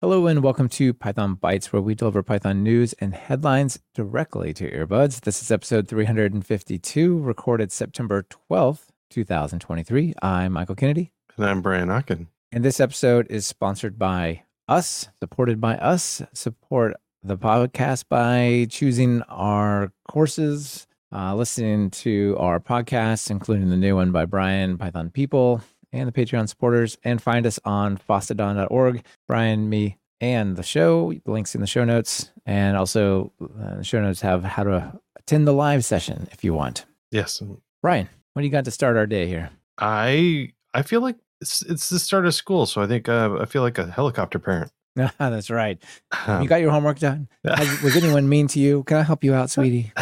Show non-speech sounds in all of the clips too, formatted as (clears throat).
Hello and welcome to Python Bytes, where we deliver Python news and headlines directly to your earbuds. This is episode 352, recorded September 12th, 2023. I'm Michael Kennedy. And I'm Brian Ocken. And this episode is sponsored by us, supported by us. Support the podcast by choosing our courses, uh, listening to our podcasts, including the new one by Brian, Python People, and the Patreon supporters, and find us on fosstodon.org. Brian, me, and the show. The Links in the show notes. And also, uh, the show notes have how to attend the live session if you want. Yes. Brian, what do you got to start our day here? I I feel like it's, it's the start of school, so I think uh, I feel like a Heliclockter parent. (laughs) That's right. Um, you got your homework done. (laughs) Has, was anyone mean to you? Can I help you out, sweetie?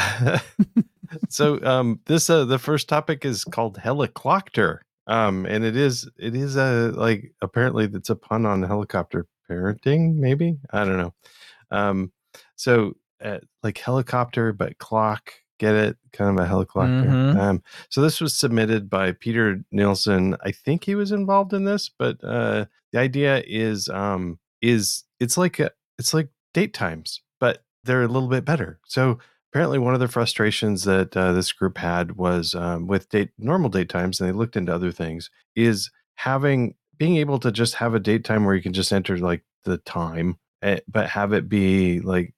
(laughs) so um, this uh, the first topic is called helicopter. Um, and it is it is a like apparently it's a pun on helicopter parenting, maybe I don't know. Um, so uh, like helicopter, but clock, get it? Kind of a helicopter. Mhm. Um, so this was submitted by Peter Nielsen. I think he was involved in this, but uh, the idea is um, is it's like a, it's like date times, but they're a little bit better. So apparently one of the frustrations that uh, this group had was um, with date normal date times and they looked into other things is having being able to just have a date time where you can just enter like the time eh, but have it be like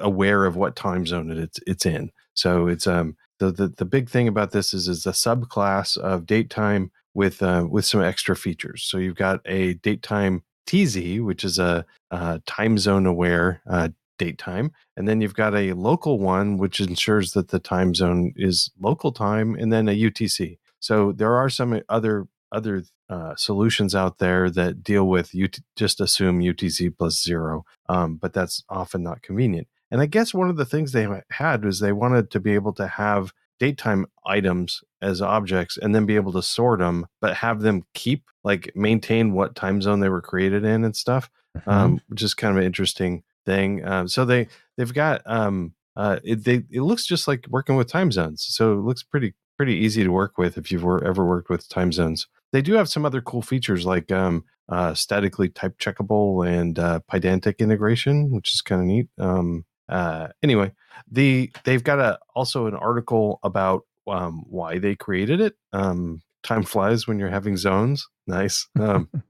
aware of what time zone it's it's in. So it's um the the, the big thing about this is is a subclass of date time with uh, with some extra features. So you've got a date time tz which is a, uh time zone aware uh, date time and then you've got a local one which ensures that the time zone is local time and then a utc so there are some other other uh, solutions out there that deal with you just assume utc plus zero um, but that's often not convenient and i guess one of the things they had was they wanted to be able to have date time items as objects and then be able to sort them but have them keep like maintain what time zone they were created in and stuff Mm-hmm. um, which is kind of interesting thing. Um, so they they've got um, uh, it, they it looks just like working with time zones. So it looks pretty pretty easy to work with if you've ever worked with time zones. They do have some other cool features like um, uh, statically type checkable and uh, Pydantic integration, which is kind of neat. Um, uh, anyway, the they've got a also an article about um, why they created it. Um, time flies when you're having zones. Nice. Um, (laughs)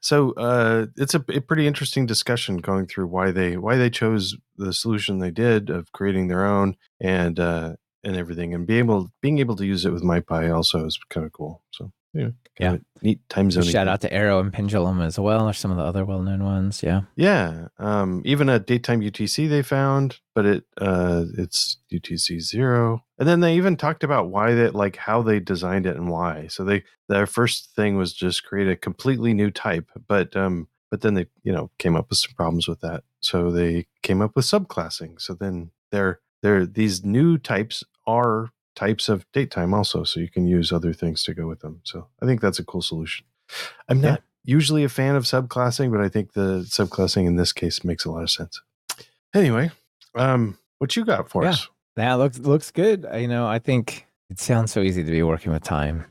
so uh, it's a, a pretty interesting discussion going through why they why they chose the solution they did of creating their own and uh, and everything, and being able being able to use it with MyPy also is kind of cool. So yeah, Yeah. neat time zone. Shout out to Arrow and Pendulum as well, or some of the other well known ones. Yeah. Yeah, um, even a daytime UTC they found, but it uh, it's UTC zero. And then they even talked about why they like how they designed it and why. So they their first thing was just create a completely new type, but um, but then they you know came up with some problems with that. So they came up with subclassing. So then they're they're these new types are types of date time also, so you can use other things to go with them. So I think that's a cool solution. I'm Yeah. not usually a fan of subclassing, but I think the subclassing in this case makes a lot of sense. Anyway, um, what you got for Yeah. us? That looks looks good. You know, I think it sounds so easy to be working with time,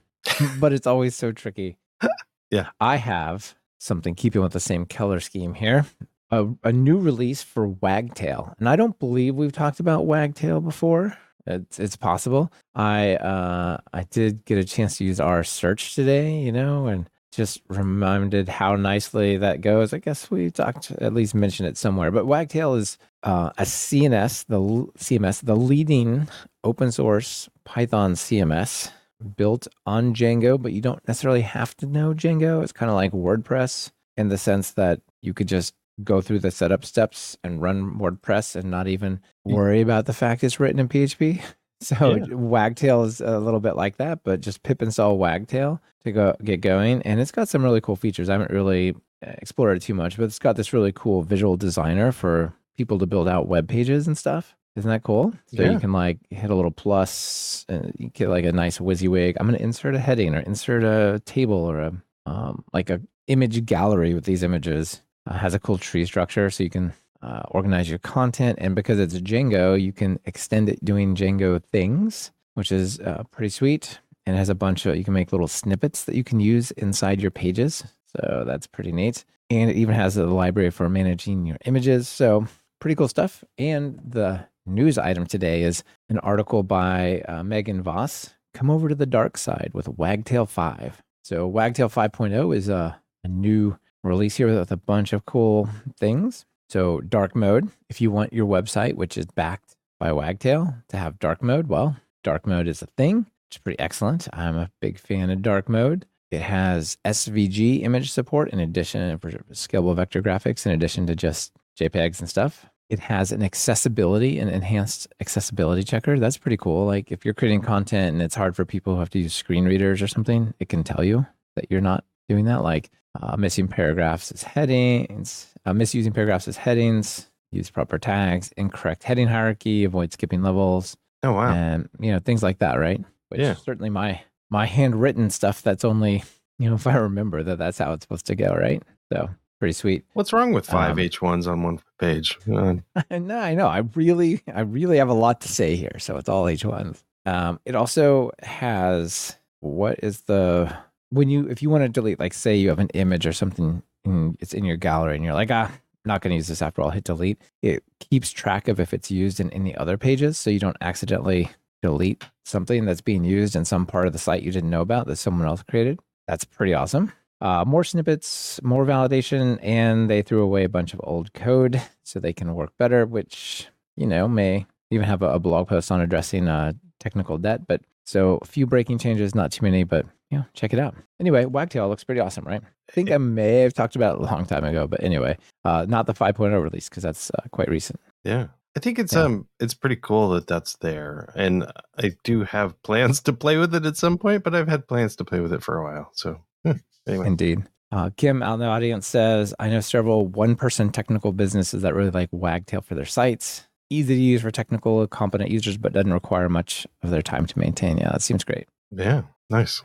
but it's always so tricky. (laughs) Yeah. I have something keeping with the same color scheme here. A, a new release for Wagtail, and I don't believe we've talked about Wagtail before. It's it's possible. I uh I did get a chance to use our search today, you know, and just reminded how nicely that goes. I guess we talked at least mentioned it somewhere. But Wagtail is uh, a CNS, the CMS, the leading open source Python CMS built on Django, but you don't necessarily have to know Django. It's kind of like WordPress in the sense that you could just go through the setup steps and run WordPress and not even worry about the fact it's written in PHP. (laughs) So Yeah. Wagtail is a little bit like that, but just pip install Wagtail to go get going, and it's got some really cool features. I haven't really uh, explored it too much, but it's got this really cool visual designer for people to build out web pages and stuff. Isn't that cool? So Yeah. you can like hit a little plus and you get like a nice WYSIWYG. I'm going to insert a heading or insert a table or a um, like a image gallery with these images. Uh, has a cool tree structure, so you can uh, organize your content. And because it's Django, you can extend it doing Django things, which is uh, pretty sweet. And it has a bunch of you can make little snippets that you can use inside your pages. So that's pretty neat. and it even has a library for managing your images. So pretty cool stuff. And the news item today is an article by uh, Megan Voss. Come over to the dark side with Wagtail 5. So Wagtail 5.0 is a, a new release here with a bunch of cool things. So dark mode, if you want your website, which is backed by Wagtail, to have dark mode, well, dark mode is a thing, is pretty excellent. I'm a big fan of dark mode. It has SVG image support in addition for scalable vector graphics, in addition to just JPEGs and stuff. It has an accessibility and enhanced accessibility checker. That's pretty cool. Like if you're creating content and it's hard for people who have to use screen readers or something, it can tell you that you're not doing that. Like uh, missing paragraphs as headings, uh, misusing paragraphs as headings, use proper tags, incorrect heading hierarchy, avoid skipping levels. Oh wow! And you know things like that, right? Which Yeah. certainly my my handwritten stuff. That's only you know (laughs) if I remember that that's how it's supposed to go, right? So pretty sweet. What's wrong with five Um, H1s on one page? (laughs) No, I know. I really, I really have a lot to say here. So it's all H1s. Um, it also has what is the when you if you want to delete, like say you have an image or something, and it's in your gallery, and you're like, ah, I'm not going to use this after all. Hit delete. It keeps track of if it's used in any other pages, so you don't accidentally delete something that's being used in some part of the site you didn't know about that someone else created. That's pretty awesome. Uh, more snippets, more validation, and they threw away a bunch of old code so they can work better, which, you know, may even have a, a blog post on addressing uh, technical debt. But so a few breaking changes, not too many, but yeah, check it out. Anyway, Wagtail looks pretty awesome, right? I think I may have talked about it a long time ago, but anyway, uh, not the 5.0 release because that's uh, quite recent. yeah, I think it's Yeah. um it's pretty cool that that's there, and I do have (laughs) plans to play with it at some point. But I've had plans to play with it for a while. So hmm, anyway, Indeed. Uh, Kim out in the audience says, I know several one person technical businesses that really like Wagtail for their sites. Easy to use for technical, competent users, but doesn't require much of their time to maintain. Yeah, that seems great. yeah, nice.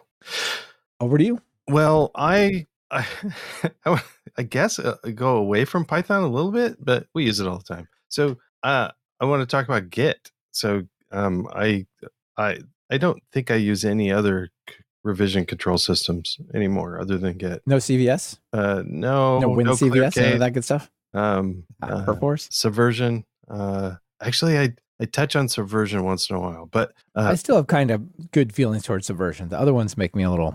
Over to you. Well, I I, (laughs) I guess uh, go away from Python a little bit, but we use it all the time. So uh, I want to talk about Git. So um, I I I don't think I use any other c- revision control systems anymore other than Git. No CVS? Uh, no, No Win no CVS? None of that good stuff? um, Uh, uh, Perforce? Subversion. Uh, actually, I I touch on Subversion once in a while, but I uh, still have kind of good feelings towards Subversion. The other ones make me a little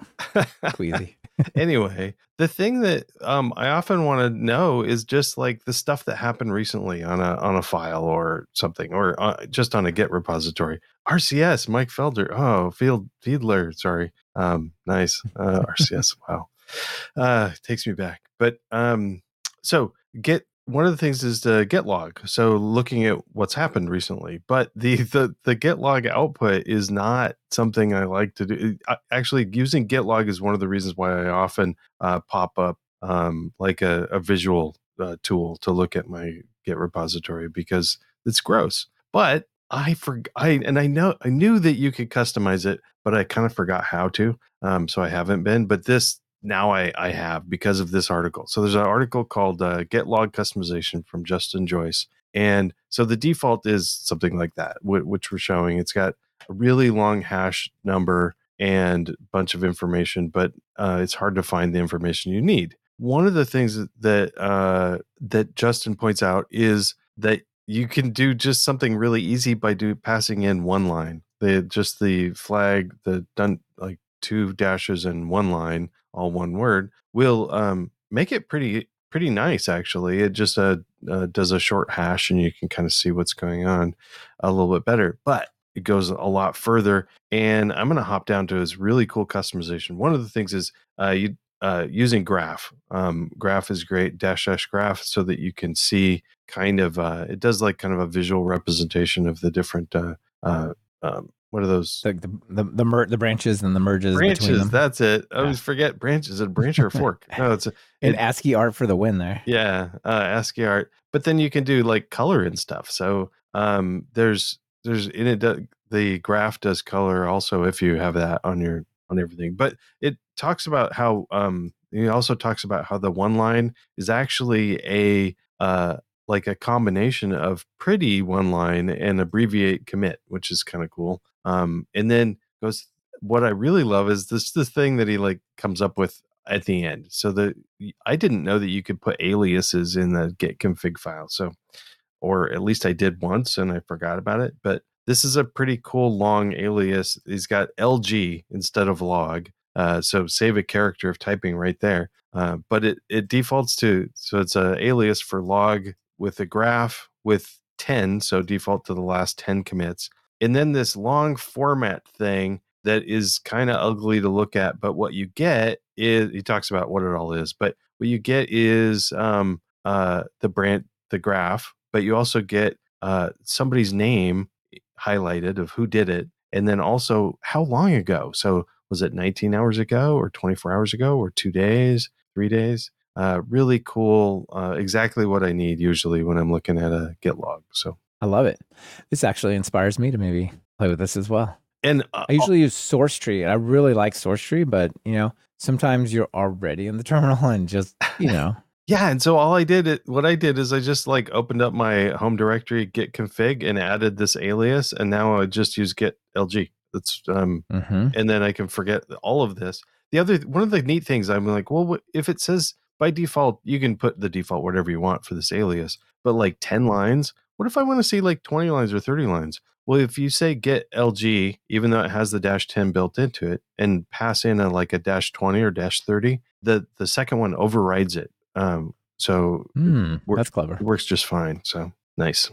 queasy. (laughs) anyway, the thing that um, I often want to know is just like the stuff that happened recently on a on a file or something, or uh, just on a Git repository. RCS, Mike Felder. Oh, Field Fiedler. Sorry. Um, nice. Uh, RCS. wow. Uh, takes me back. But um, so Git. One of the things is the Git log. So looking at what's happened recently, but the (laughs) the the Git log output is not something I like to do. I- Actually, using Git log is one of the reasons why I often uh, pop up um, like a, a visual uh, tool to look at my Git repository because it's gross. But I forgot, I and I know I knew that you could customize it, but I kind of forgot how to. Um, so I haven't been. But this now I I have because of this article. So there's an article called uh, Git log customization from Justin Joyce, and so the default is something like that, which we're showing. It's got a really long hash number and a bunch of information, but uh, it's hard to find the information you need. One of the things that that, uh, that Justin points out is that you can do just something really easy by do passing in one line. The just the flag, the done like two dashes and one line, all one word, will um, make it pretty pretty nice. Actually, it just uh, uh, does a short hash, and you can kind of see what's going on a little bit better. But it goes a lot further and i'm going to hop down to this really cool customization one of the things is uh, you uh, using graph um, graph is great dash dash graph so that you can see kind of uh, it does like kind of a visual representation of the different uh, uh, um, what are those? The the the, the, mer- the branches and the merges between branches that's it. I Yeah. always forget branches is (laughs) a branch or a fork. No it's a, (laughs) it- ASCII art for the win there. yeah uh ascii art. But then you can do like color and stuff. So um there's there's in it the graph does color also if you have that on your on everything. But it talks about how um it also talks about how the one line is actually a uh like a combination of pretty one line and abbreviate commit which is kind of cool um and then goes what i really love is this this thing that he like comes up with at the end. So the I didn't know that you could put aliases in the git config file. So, or at least I did once and I forgot about it. But this is a pretty cool long alias. He's got LG instead of log. Uh, so save a character of typing right there. Uh, but it it defaults to so it's a alias for log with a graph with 10 so default to the last 10 commits and then this long format thing that is kind of ugly to look at but what you get is he talks about what it all is but what you get is um, uh, the brand the graph but you also get uh, somebody's name highlighted of who did it and then also how long ago so was it 19 hours ago or 24 hours ago or two days three days? Uh, really cool uh, exactly what i need usually when i'm looking at a git log so I love it. This actually inspires me to maybe play with this as well. and uh, I usually use source tree, and I really like source tree, but you know, sometimes you're already in the (laughs) terminal and just, you (laughs) know, Yeah, and so all I did, it, what I did is I just like opened up my home directory git config and added this alias, and now I just use git lg. That's um, mhm. and then I can forget all of this. The other one of the neat things I'm like, well, what- if it says by default you can put the default whatever you want for this alias, but like ten lines, what if I want to see like twenty lines or thirty lines? Well, if you say git LG, even though it has the dash ten built into it, and pass in a like a dash twenty or dash thirty, the the second one overrides it. Um, so Hmm, Work- that's clever. it works just fine. So nice.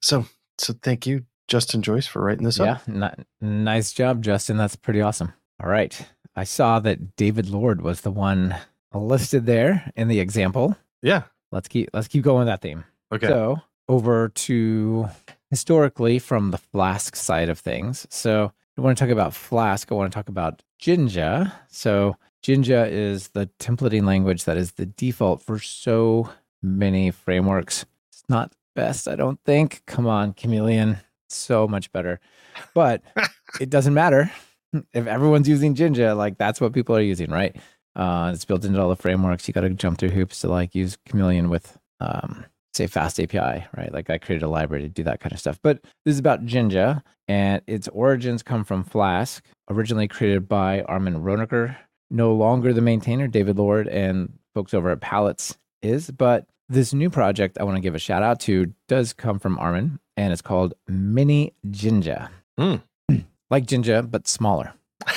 So so thank you, Justin Joyce, for writing this Yeah, up. ni- nice job, Justin. That's pretty awesome. All right. I saw that David Lord was the one listed there in the example. Yeah. Let's keep let's keep going with that theme. Okay. So over to historically from the Flask side of things. So I want to talk about Flask. I want to talk about Jinja. So Jinja is the templating language that is the default for so many frameworks. It's not best, I don't think. Come on, Chameleon. So much better. But (laughs) it doesn't matter. If everyone's using Jinja, like that's what people are using, right? Uh, it's built into all the frameworks. You got to jump through hoops to like use Chameleon with, um, say, Fast API, right? Like I created a library to do that kind of stuff. But this is about Jinja, and its origins come from Flask, originally created by Armin Ronacher. No longer the maintainer, David Lord and folks over at Pallets is, but this new project I want to give a shout out to does come from Armin, and it's called Mini Jinja. Hmm. (clears throat) like Jinja, but smaller. (laughs)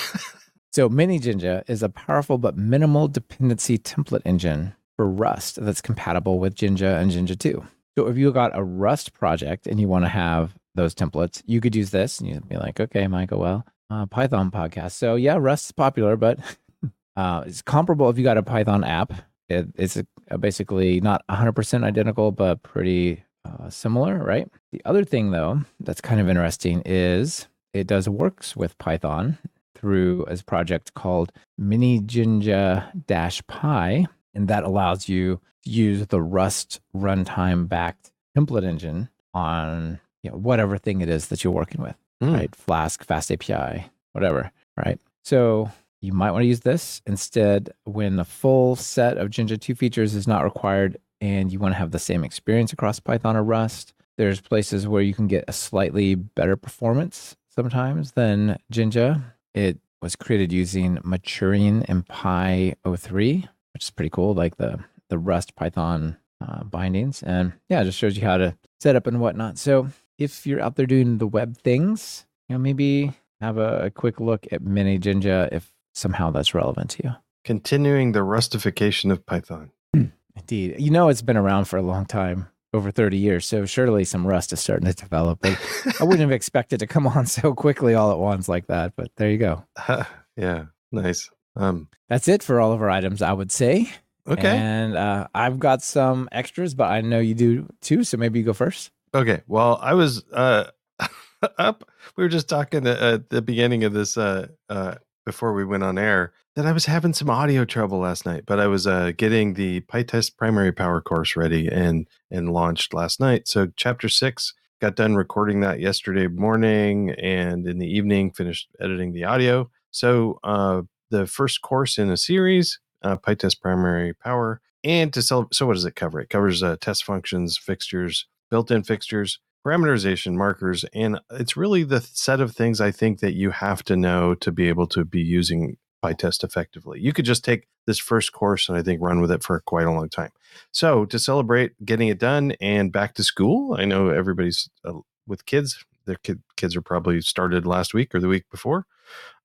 So MiniJinja is a powerful but minimal dependency template engine for Rust that's compatible with Jinja and Jinja 2. So if you got a Rust project and you want to have those templates, you could use this and you'd be like, okay, Michael, well, uh, Python podcast. So yeah, Rust's popular, but (laughs) uh, it's comparable if you got a Python app. It, it's uh basically not 100% identical, but pretty uh, similar, right? The other thing, though, that's kind of interesting is it does works with Python through a project called minijinja-py, and that allows you to use the Rust runtime backed template engine on you know, whatever thing it is that you're working with, Hmm. right? Flask, Fast API, whatever, right? So you might want to use this instead when a full set of Jinja 2 features is not required and you want to have the same experience across Python or Rust. There's places where you can get a slightly better performance sometimes than Jinja. It was created using Maturin and Pi 03, which is pretty cool, like the, the Rust Python uh, bindings. And yeah, it just shows you how to set up and whatnot. So if you're out there doing the web things, you know, maybe have a, a quick look at MiniJinja if somehow that's relevant to you. Continuing the rustification of Python. (clears throat) Indeed. You know, it's been around for a long time, over 30 years. So surely some rust is starting to develop. But I wouldn't have (laughs) expected to come on so quickly all at once like that. But there you go. (laughs) yeah. Nice. Um. That's it for all of our items, I would say. Okay. And uh, I've got some extras, but I know you do too. So maybe you go first. Okay. Well, I was uh (laughs) up. We were just talking at, the beginning of this uh uh before we went on air that I was having some audio trouble last night, but I was uh getting the PyTest primary power course ready and and launched last night. So chapter 6 got done recording that yesterday morning and in the evening finished editing the audio. So uh the first course in a series, uh PyTest primary power and to sell so what does it cover? It covers uh, test functions, fixtures, built-in fixtures, parameterization markers, and it's really the set of things I think that you have to know to be able to be using PyTest effectively. You could just take this first course and I think run with it for quite a long time. So to celebrate getting it done and back to school, I know everybody's uh, with kids. Their kid, kids are probably started last week or the week before.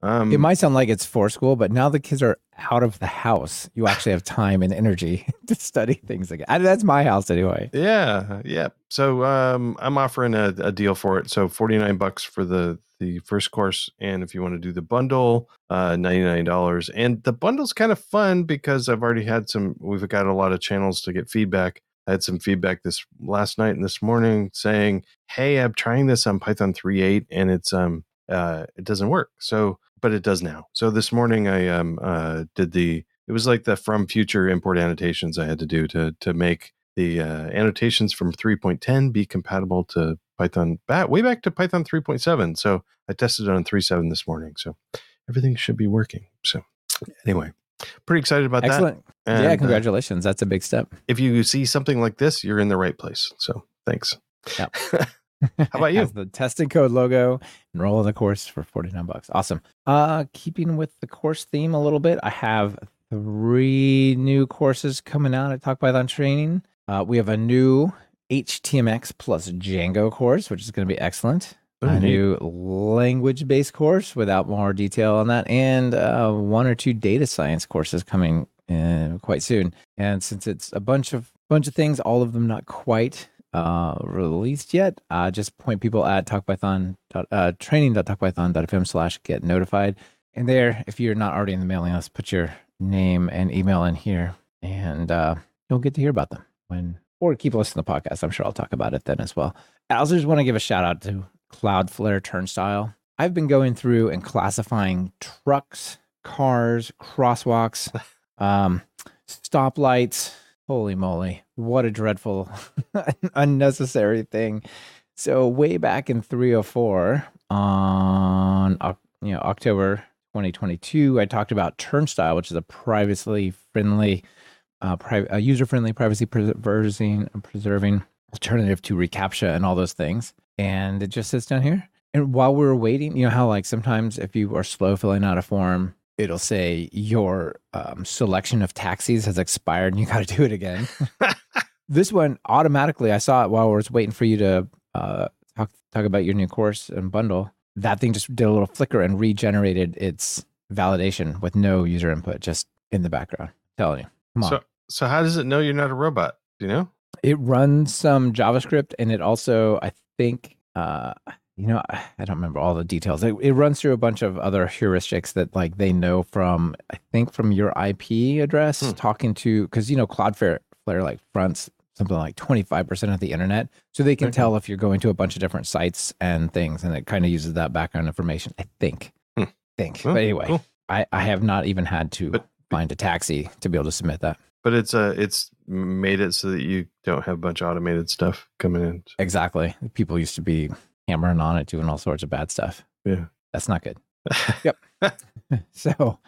Um, it might sound like it's for school, but now the kids are out of the house. You actually have time and energy (laughs) to study things again. That's my house anyway. Yeah, yeah. So um, I'm offering a, a, deal for it. So 49 bucks for the the first course, and if you want to do the bundle, uh, $99. And the bundle's kind of fun because I've already had some. We've got a lot of channels to get feedback. I had some feedback this last night and this morning saying, "Hey, I'm trying this on Python 3.8 and it's um uh it doesn't work." So, but it does now. So this morning I um uh did the it was like the from future import annotations I had to do to to make the uh, annotations from 3.10 be compatible to Python back way back to Python 3.7. So I tested it on 3.7 this morning. So everything should be working. So anyway, pretty excited about Excellent. that. Excellent. Yeah, uh, congratulations. Uh, That's a big step. If you see something like this, you're in the right place. So thanks. Yeah. (laughs) How about you? the testing code logo, enroll in the course for 49 bucks. Awesome. Uh keeping with the course theme a little bit, I have three new courses coming out at Talk Python Training. Uh, we have a new HTMX plus Django course, which is going to be excellent. Mm-hmm. A new language based course without more detail on that, and uh, one or two data science courses coming in quite soon. And since it's a bunch of bunch of things, all of them not quite uh, released yet, uh, just point people at talkpython uh, training.talkpython.fm slash get notified. And there, if you're not already in the mailing list, put your name and email in here, and uh, you'll get to hear about them when or keep listening to the podcast. I'm sure I'll talk about it then as well. I also just want to give a shout out to Cloudflare Turnstile. I've been going through and classifying trucks, cars, crosswalks, (laughs) um, stoplights. Holy moly, what a dreadful, (laughs) unnecessary thing. So way back in 304 on you know October 2022, I talked about Turnstile, which is a privacy friendly uh, pri- a user-friendly, privacy preserving, preserving alternative to reCAPTCHA and all those things. And it just sits down here. And while we are waiting, you know how like sometimes if you are slow filling out a form, it'll say your um, selection of taxis has expired and you (laughs) got to do it again. (laughs) this one automatically, I saw it while I was waiting for you to uh, talk talk about your new course and bundle. That thing just did a little flicker and regenerated its validation with no user input, just in the background. I'm telling you. Come on. So, so how does it know you're not a robot? Do you know? It runs some JavaScript, and it also, I think, uh, you know, I don't remember all the details. It, it runs through a bunch of other heuristics that, like, they know from, I think, from your IP address, hmm. talking to, because you know, Cloudflare Flare, like fronts something like 25% of the internet. So they can okay. tell if you're going to a bunch of different sites and things, and it kind of uses that background information, I think. Hmm. think. but anyway, cool. I, I have not even had to but, find a taxi to be able to submit that. But it's a it's made it so that you don't have a bunch of automated stuff coming in. Exactly. People used to be hammering on it, doing all sorts of bad stuff. Yeah. That's not good. (laughs) yep. (laughs) so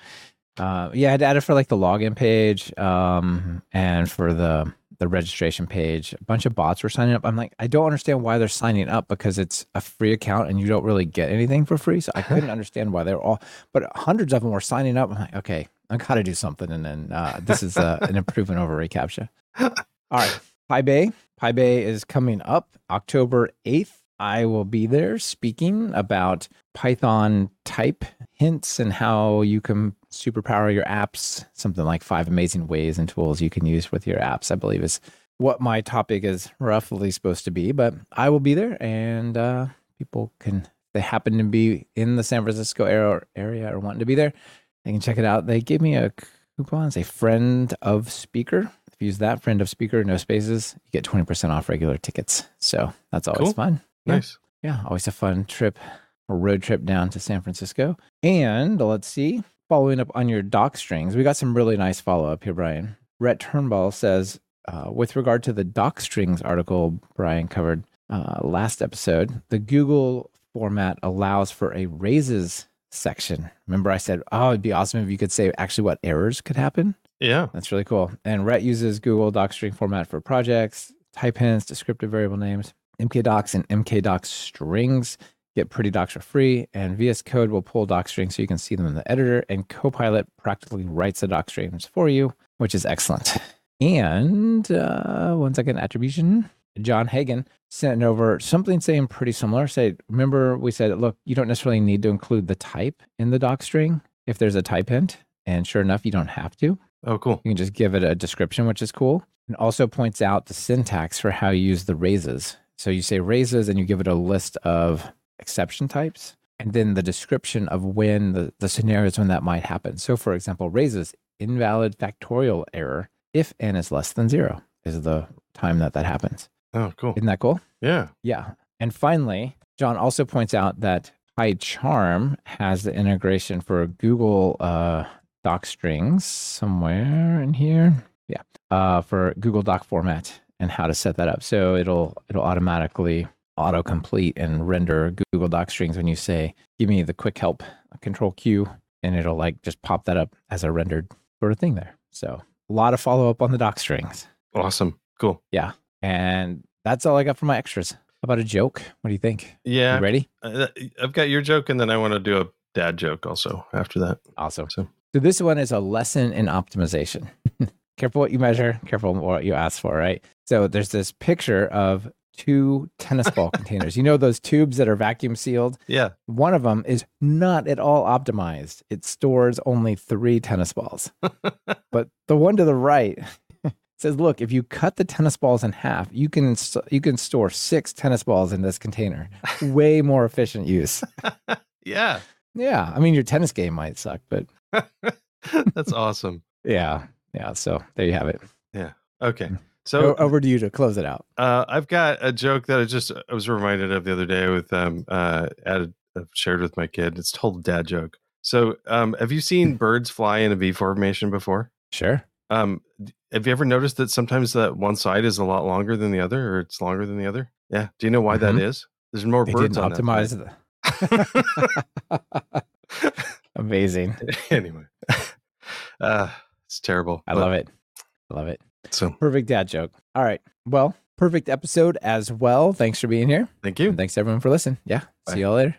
uh, yeah, I had added for like the login page um, and for the the registration page. A bunch of bots were signing up. I'm like, I don't understand why they're signing up because it's a free account and you don't really get anything for free. So I (laughs) couldn't understand why they're all, but hundreds of them were signing up. I'm like, okay, I got to do something. And then uh, this is uh, an improvement over reCAPTCHA. All right. PyBay. PyBay is coming up October 8th. I will be there speaking about Python type hints and how you can superpower your apps. Something like five amazing ways and tools you can use with your apps, I believe is what my topic is roughly supposed to be. But I will be there and uh, people can, they happen to be in the San Francisco area or wanting to be there, you can check it out. They gave me a coupon, say friend of speaker. If you use that friend of speaker, no spaces, you get 20% off regular tickets. So that's always cool. fun. Yeah. Nice. Yeah, always a fun trip, a road trip down to San Francisco. And let's see, following up on your doc strings, we got some really nice follow up here, Brian. Rhett Turnbull says, uh, with regard to the doc strings article Brian covered uh, last episode, the Google format allows for a raises section. Remember, I said, oh, it'd be awesome if you could say actually what errors could happen. Yeah. That's really cool. And Rhett uses Google Docstring format for projects, type hints, descriptive variable names, mkdocs, and mkdocstrings get Pretty Docs for free, and VS Code will pull doc strings so you can see them in the editor, and Copilot practically writes the doc strings for you, which is excellent. (laughs) And uh, one second, attribution. John Hagen sent over something saying pretty similar. Say, remember we said, look, you don't necessarily need to include the type in the doc string if there's a type hint. And sure enough, you don't have to. Oh, cool. You can just give it a description, which is cool. And also points out the syntax for how you use the raises. So you say raises and you give it a list of exception types and then the description of when the, the scenarios when that might happen. So for example, raises invalid factorial error if n is less than zero is the time that that happens. Oh, cool. Isn't that cool? Yeah. Yeah. And finally, John also points out that PyCharm has the integration for Google uh, Doc strings somewhere in here. Yeah, uh, for Google Doc format and how to set that up. So it'll it'll automatically autocomplete and render Google Doc strings when you say, "Give me the quick help," Control Q, and it'll like just pop that up as a rendered sort of thing there. So a lot of follow up on the doc strings. Awesome. Cool. Yeah, and that's all I got for my extras. How about a joke? What do you think? Yeah. You ready? Uh, I've got your joke, and then I want to do a dad joke also after that. Awesome. So- So this one is a lesson in optimization. (laughs) careful what you measure, careful what you ask for, right? So there's this picture of two tennis ball (laughs) containers. You know those tubes that are vacuum sealed? Yeah. One of them is not at all optimized. It stores only 3 tennis balls. (laughs) but the one to the right says, "Look, if you cut the tennis balls in half, you can you can store 6 tennis balls in this container. (laughs) Way more efficient use." (laughs) yeah. Yeah, I mean your tennis game might suck, but (laughs) That's awesome. Yeah. Yeah. So there you have it. Yeah. Okay. So over to you to close it out. uh, I've got a joke that I just I was reminded of the other day with um uh added uh, shared with my kid. It's total dad joke. So um have you seen birds fly in a V formation before? Sure. Um have you ever noticed that sometimes that one side is a lot longer than the other or it's longer than the other? Yeah. Do you know why that Mhm. is? There's more They birds didn't on optimize that the. (laughs) (laughs) Amazing. (laughs) anyway. Uh it's terrible. I love it. I love it. So Perfect dad joke. All right. Well, perfect episode as well. Thanks for being here. thank you. And thanks everyone for listening. Yeah. Bye. See y'all later.